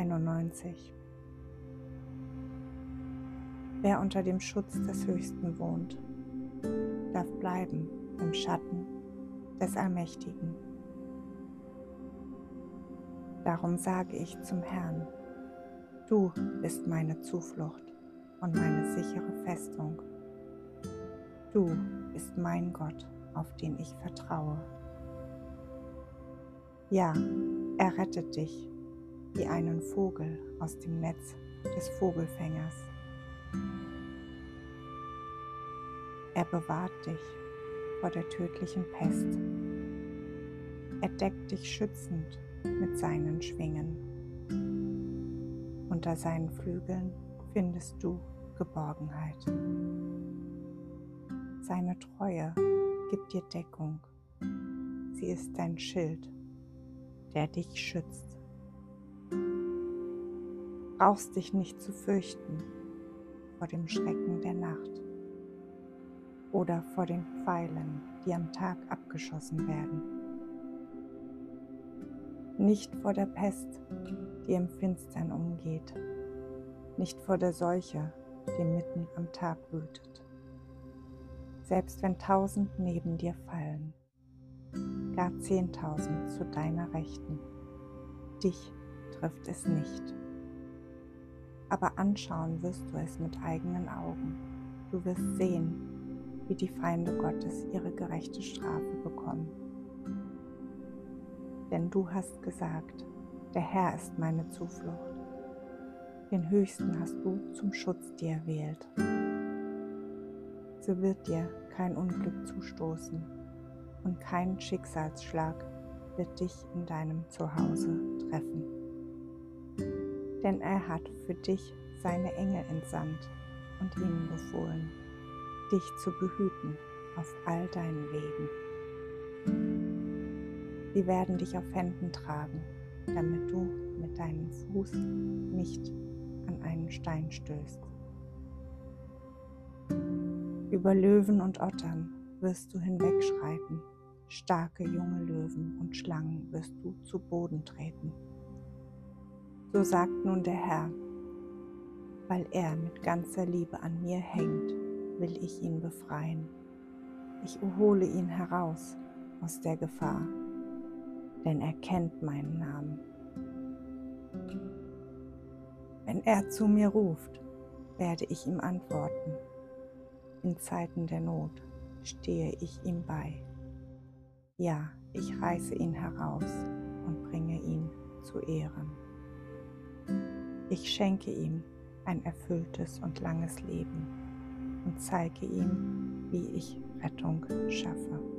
91 Wer unter dem Schutz des Höchsten wohnt, darf bleiben im Schatten des Allmächtigen. Darum sage ich zum Herrn, du bist meine Zuflucht und meine sichere Festung. Du bist mein Gott, auf den ich vertraue. Ja, er rettet dich wie einen Vogel aus dem Netz des Vogelfängers. Er bewahrt dich vor der tödlichen Pest. Er deckt dich schützend mit seinen Schwingen. Unter seinen Flügeln findest du Geborgenheit. Seine Treue gibt dir Deckung. Sie ist dein Schild, der dich schützt. Brauchst dich nicht zu fürchten vor dem Schrecken der Nacht oder vor den Pfeilen, die am Tag abgeschossen werden. Nicht vor der Pest, die im Finstern umgeht, nicht vor der Seuche, die mitten am Tag wütet. Selbst wenn tausend neben dir fallen, gar zehntausend zu deiner Rechten, dich trifft es nicht. Aber anschauen wirst du es mit eigenen Augen. Du wirst sehen, wie die Feinde Gottes ihre gerechte Strafe bekommen. Denn du hast gesagt, der Herr ist meine Zuflucht. Den Höchsten hast du zum Schutz dir erwählt. So wird dir kein Unglück zustoßen und kein Schicksalsschlag wird dich in deinem Zuhause treffen. Denn er hat für dich seine Engel entsandt und ihnen befohlen, dich zu behüten auf all deinen Wegen. Sie werden dich auf Händen tragen, damit du mit deinem Fuß nicht an einen Stein stößt. Über Löwen und Ottern wirst du hinwegschreiten, starke junge Löwen und Schlangen wirst du zu Boden treten. So sagt nun der Herr, weil er mit ganzer Liebe an mir hängt will ich ihn befreien. Ich hole ihn heraus aus der Gefahr, denn er kennt meinen Namen. Wenn er zu mir ruft, werde ich ihm antworten. In Zeiten der Not stehe ich ihm bei. Ja, ich reiße ihn heraus und bringe ihn zu Ehren. Ich schenke ihm ein erfülltes und langes Leben und zeige ihm, wie ich Rettung schaffe.